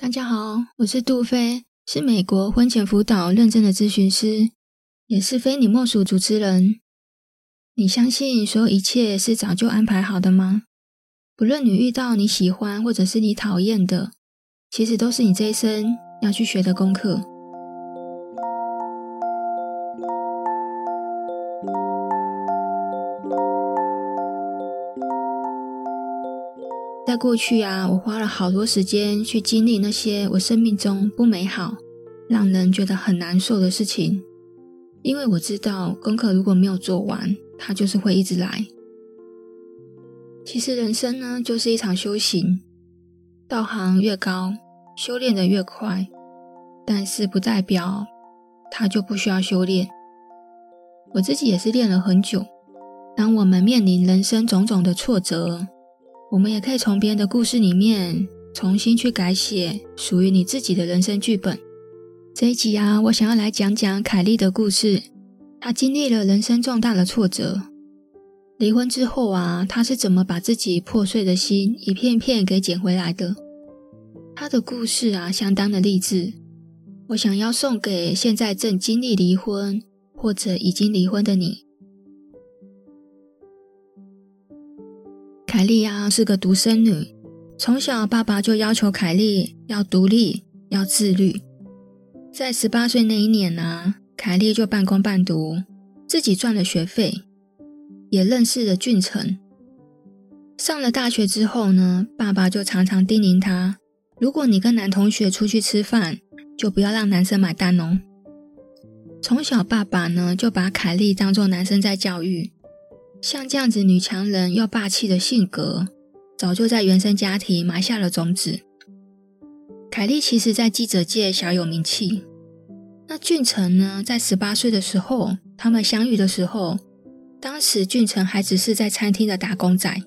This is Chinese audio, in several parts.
大家好，我是杜飞，是美国婚前辅导认证的咨询师，也是非你莫属主持人。你相信所有一切是早就安排好的吗？不论你遇到你喜欢或者是你讨厌的，其实都是你这一生要去学的功课。在过去啊，我花了好多时间去经历那些我生命中不美好、让人觉得很难受的事情，因为我知道功课如果没有做完，它就是会一直来。其实人生呢，就是一场修行，道行越高，修炼得越快，但是不代表它就不需要修炼。我自己也是练了很久。当我们面临人生种种的挫折，我们也可以从别人的故事里面重新去改写属于你自己的人生剧本。这一集啊，我想要来讲讲凯莉的故事。她经历了人生重大的挫折，离婚之后啊，她是怎么把自己破碎的心一片片给捡回来的？她的故事啊，相当的励志。我想要送给现在正经历离婚或者已经离婚的你。凯莉啊，是个独生女，从小爸爸就要求凯莉要独立、要自律。在十八岁那一年啊，凯莉就半工半读，自己赚了学费，也认识了俊成。上了大学之后呢，爸爸就常常叮咛她：如果你跟男同学出去吃饭，就不要让男生买单哦。从小，爸爸呢就把凯莉当做男生在教育。像这样子女强人又霸气的性格，早就在原生家庭埋下了种子。凯莉其实在记者界小有名气。那俊成呢，在十八岁的时候，他们相遇的时候，当时俊成还只是在餐厅的打工仔，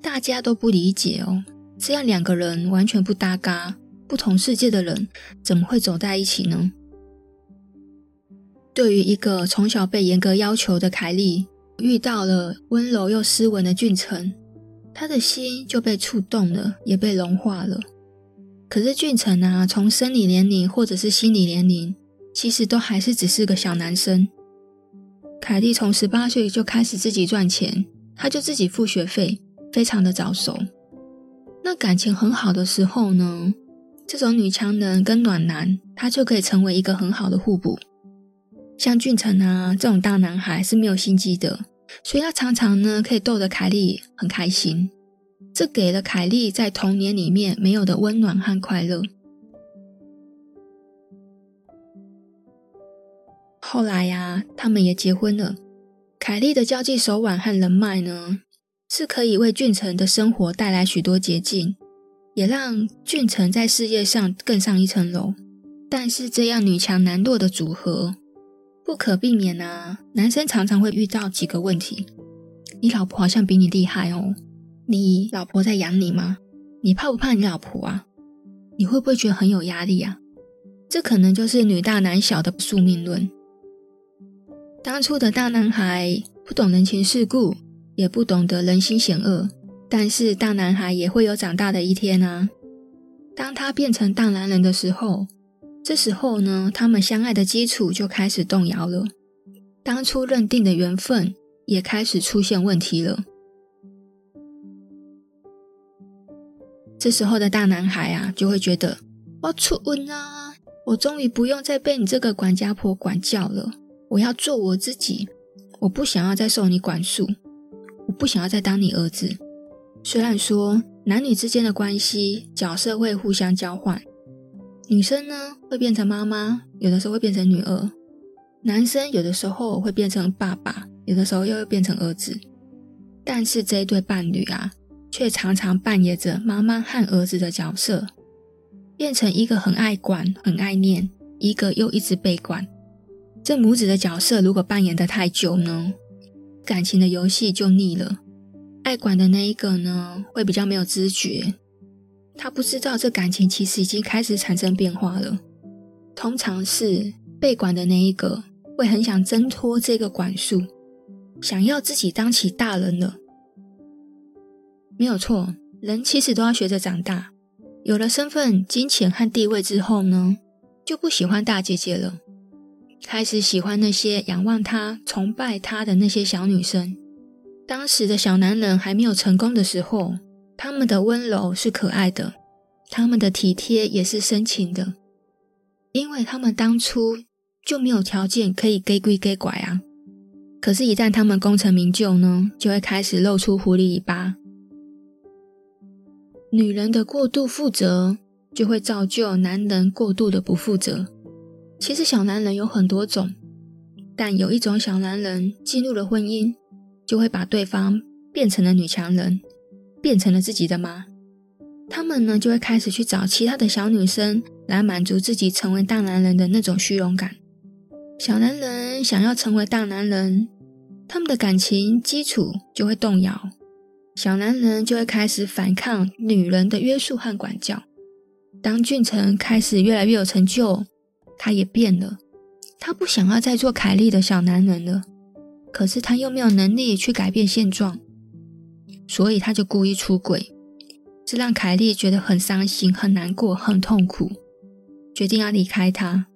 大家都不理解哦，这样两个人完全不搭嘎、不同世界的人，怎么会走在一起呢？对于一个从小被严格要求的凯莉。遇到了温柔又斯文的俊成，他的心就被触动了，也被融化了。可是俊成啊，从生理年龄或者是心理年龄，其实都还是只是个小男生。凯蒂从十八岁就开始自己赚钱，他就自己付学费，非常的早熟。那感情很好的时候呢，这种女强人跟暖男，他就可以成为一个很好的互补。像俊成啊这种大男孩是没有心机的，所以他常常呢可以逗得凯莉很开心，这给了凯莉在童年里面没有的温暖和快乐。后来呀、啊，他们也结婚了。凯莉的交际手腕和人脉呢，是可以为俊成的生活带来许多捷径，也让俊成在事业上更上一层楼。但是这样女强男弱的组合。不可避免啊，男生常常会遇到几个问题。你老婆好像比你厉害哦，你老婆在养你吗？你怕不怕你老婆啊？你会不会觉得很有压力啊？这可能就是女大男小的宿命论。当初的大男孩不懂人情世故，也不懂得人心险恶，但是大男孩也会有长大的一天啊。当他变成大男人的时候。这时候呢，他们相爱的基础就开始动摇了，当初认定的缘分也开始出现问题了。这时候的大男孩啊，就会觉得我出运啊，我终于不用再被你这个管家婆管教了，我要做我自己，我不想要再受你管束，我不想要再当你儿子。虽然说男女之间的关系角色会互相交换。女生呢，会变成妈妈，有的时候会变成女儿；男生有的时候会变成爸爸，有的时候又会变成儿子。但是这一对伴侣啊，却常常扮演着妈妈和儿子的角色，变成一个很爱管、很爱念，一个又一直被管。这母子的角色如果扮演得太久呢，感情的游戏就腻了。爱管的那一个呢，会比较没有知觉。他不知道这感情其实已经开始产生变化了。通常是被管的那一个会很想挣脱这个管束，想要自己当起大人了。没有错，人其实都要学着长大，有了身份、金钱和地位之后呢，就不喜欢大姐姐了，开始喜欢那些仰望她、崇拜她的那些小女生。当时的小男人还没有成功的时候，他们的温柔是可爱的，他们的体贴也是深情的，因为他们当初就没有条件可以给鬼假怪啊。可是，一旦他们功成名就呢，就会开始露出狐狸尾巴。女人的过度负责，就会造就男人过度的不负责。其实小男人有很多种，但有一种小男人进入了婚姻，就会把对方变成了女强人，变成了自己的妈。他们呢，就会开始去找其他的小女生来满足自己成为大男人的那种虚荣感。小男人想要成为大男人。他们的感情基础就会动摇，小男人就会开始反抗女人的约束和管教。当俊成开始越来越有成就，他也变了，他不想要再做凯莉的小男人了。可是他又没有能力去改变现状，所以他就故意出轨，这让凯莉觉得很伤心、很难过、很痛苦，决定要离开他。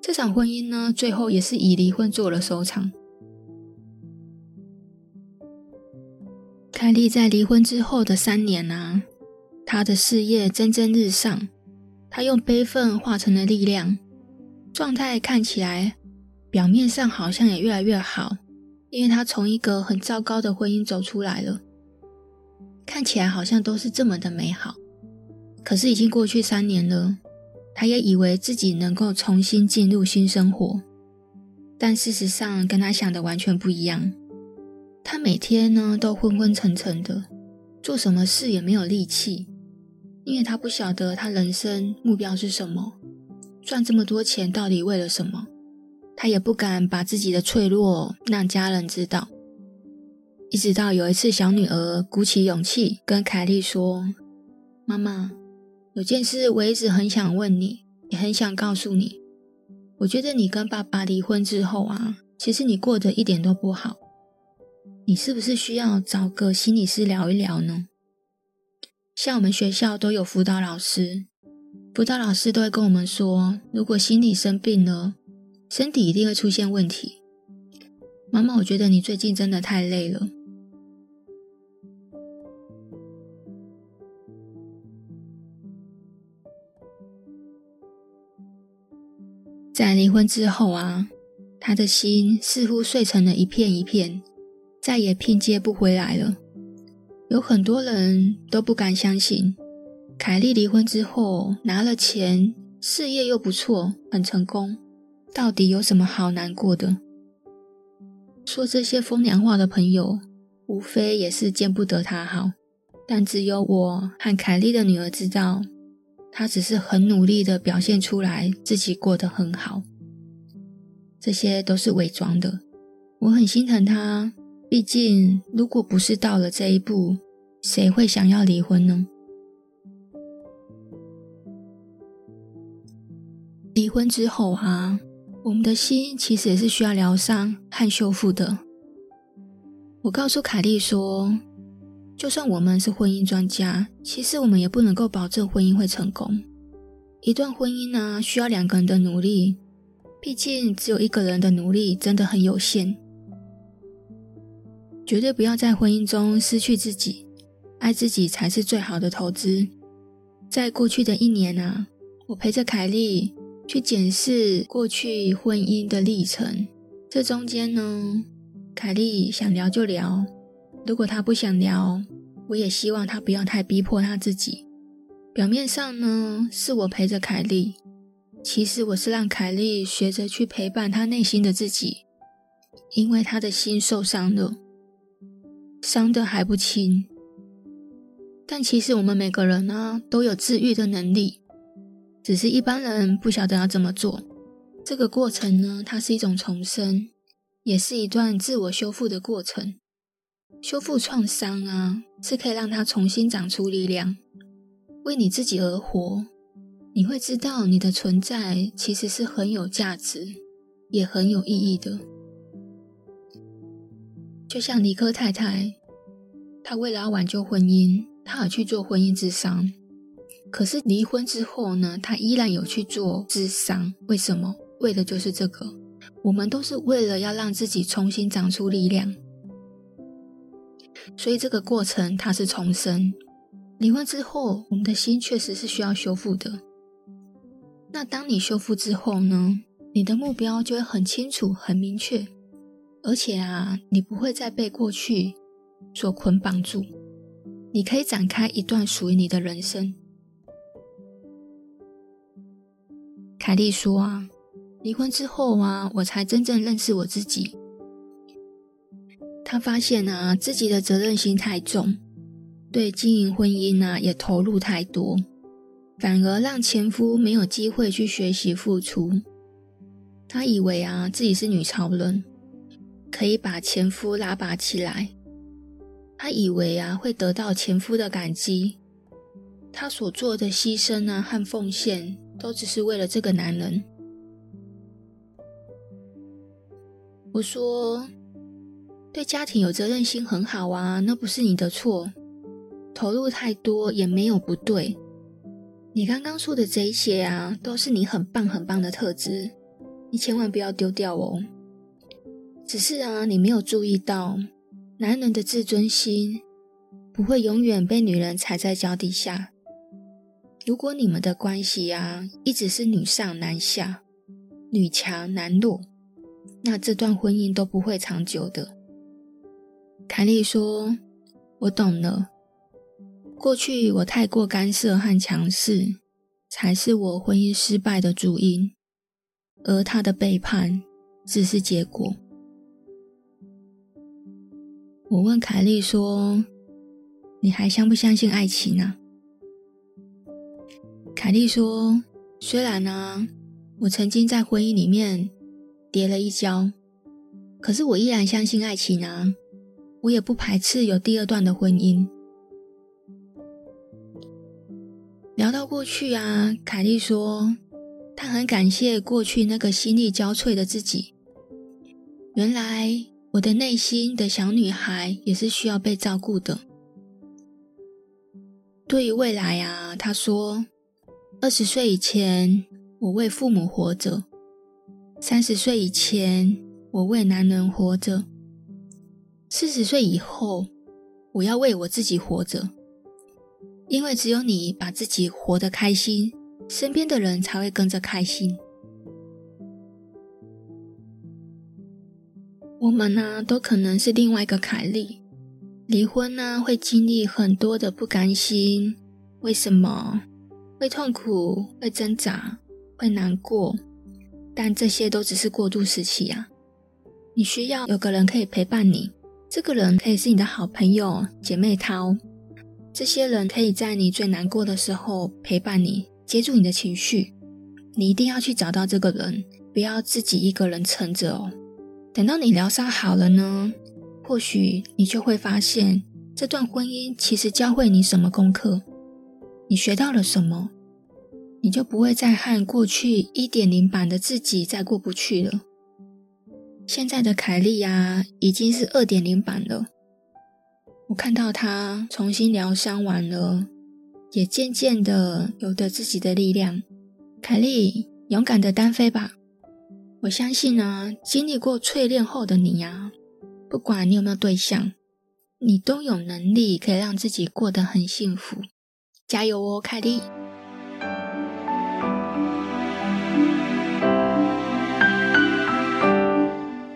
这场婚姻呢，最后也是以离婚做了收场。凯莉在离婚之后的三年啊，她的事业蒸蒸日上，她用悲愤化成了力量，状态看起来表面上好像也越来越好，因为她从一个很糟糕的婚姻走出来了，看起来好像都是这么的美好。可是已经过去三年了，她也以为自己能够重新进入新生活，但事实上跟她想的完全不一样。他每天呢都昏昏沉沉的，做什么事也没有力气，因为他不晓得他人生目标是什么，赚这么多钱到底为了什么？他也不敢把自己的脆弱让家人知道。一直到有一次，小女儿鼓起勇气跟凯莉说：“妈妈，有件事我一直很想问你，也很想告诉你。我觉得你跟爸爸离婚之后啊，其实你过得一点都不好。”你是不是需要找个心理师聊一聊呢？像我们学校都有辅导老师，辅导老师都会跟我们说，如果心理生病了，身体一定会出现问题。妈妈，我觉得你最近真的太累了。在离婚之后啊，他的心似乎碎成了一片一片。再也拼接不回来了。有很多人都不敢相信，凯莉离婚之后拿了钱，事业又不错，很成功，到底有什么好难过的？说这些风凉话的朋友，无非也是见不得她好。但只有我和凯莉的女儿知道，她只是很努力的表现出来自己过得很好。这些都是伪装的。我很心疼她。毕竟，如果不是到了这一步，谁会想要离婚呢？离婚之后啊，我们的心其实也是需要疗伤和修复的。我告诉凯莉说，就算我们是婚姻专家，其实我们也不能够保证婚姻会成功。一段婚姻呢，需要两个人的努力，毕竟只有一个人的努力真的很有限。绝对不要在婚姻中失去自己，爱自己才是最好的投资。在过去的一年啊，我陪着凯莉去检视过去婚姻的历程。这中间呢，凯莉想聊就聊，如果她不想聊，我也希望她不要太逼迫她自己。表面上呢，是我陪着凯莉，其实我是让凯莉学着去陪伴她内心的自己，因为她的心受伤了。伤得还不轻，但其实我们每个人呢都有治愈的能力，只是一般人不晓得要怎么做。这个过程呢，它是一种重生，也是一段自我修复的过程。修复创伤啊，是可以让它重新长出力量，为你自己而活。你会知道你的存在其实是很有价值，也很有意义的。就像尼克太太，她为了要挽救婚姻，她而去做婚姻之商。可是离婚之后呢，他依然有去做智商。为什么？为的就是这个。我们都是为了要让自己重新长出力量，所以这个过程它是重生。离婚之后，我们的心确实是需要修复的。那当你修复之后呢，你的目标就会很清楚、很明确，而且啊，你不会再被过去所捆绑住，你可以展开一段属于你的人生。凯莉说啊，离婚之后啊，我才真正认识我自己。她发现啊，自己的责任心太重。对经营婚姻呢、啊，也投入太多，反而让前夫没有机会去学习付出。她以为啊，自己是女超人，可以把前夫拉拔起来。她以为啊，会得到前夫的感激。她所做的牺牲啊和奉献，都只是为了这个男人。我说，对家庭有责任心很好啊，那不是你的错。投入太多也没有不对，你刚刚说的这些啊，都是你很棒很棒的特质，你千万不要丢掉哦。只是啊，你没有注意到，男人的自尊心不会永远被女人踩在脚底下。如果你们的关系啊，一直是女上男下，女强男弱，那这段婚姻都不会长久的。凯莉说：“我懂了。”过去我太过干涉和强势，才是我婚姻失败的主因，而他的背叛只是结果。我问凯莉说：“你还相不相信爱情呢？”凯莉说：“虽然呢，我曾经在婚姻里面跌了一跤，可是我依然相信爱情啊，我也不排斥有第二段的婚姻。”聊到过去啊，凯莉说，她很感谢过去那个心力交瘁的自己。原来我的内心的小女孩也是需要被照顾的。对于未来啊，她说，二十岁以前我为父母活着，三十岁以前我为男人活着，四十岁以后我要为我自己活着。因为只有你把自己活得开心，身边的人才会跟着开心。我们呢，都可能是另外一个凯莉。离婚呢，会经历很多的不甘心，为什么？会痛苦，会挣扎，会难过，但这些都只是过渡时期啊。你需要有个人可以陪伴你，这个人可以是你的好朋友、姐妹淘。这些人可以在你最难过的时候陪伴你，接住你的情绪。你一定要去找到这个人，不要自己一个人撑着哦。等到你疗伤好了呢，或许你就会发现，这段婚姻其实教会你什么功课，你学到了什么，你就不会再和过去一点零版的自己再过不去了。现在的凯莉呀，已经是二点零版了。我看到她重新疗伤完了，也渐渐的有着自己的力量。凯莉，勇敢的单飞吧！我相信啊，经历过淬炼后的你呀，不管你有没有对象，你都有能力可以让自己过得很幸福。加油哦，凯莉！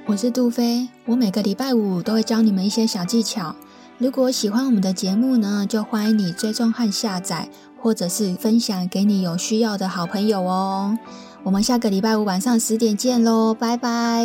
我是杜菲，我每个礼拜五都会教你们一些小技巧。如果喜欢我们的节目呢，就欢迎你追踪和下载，或者是分享给你有需要的好朋友哦。我们下个礼拜五晚上十点见喽，拜拜。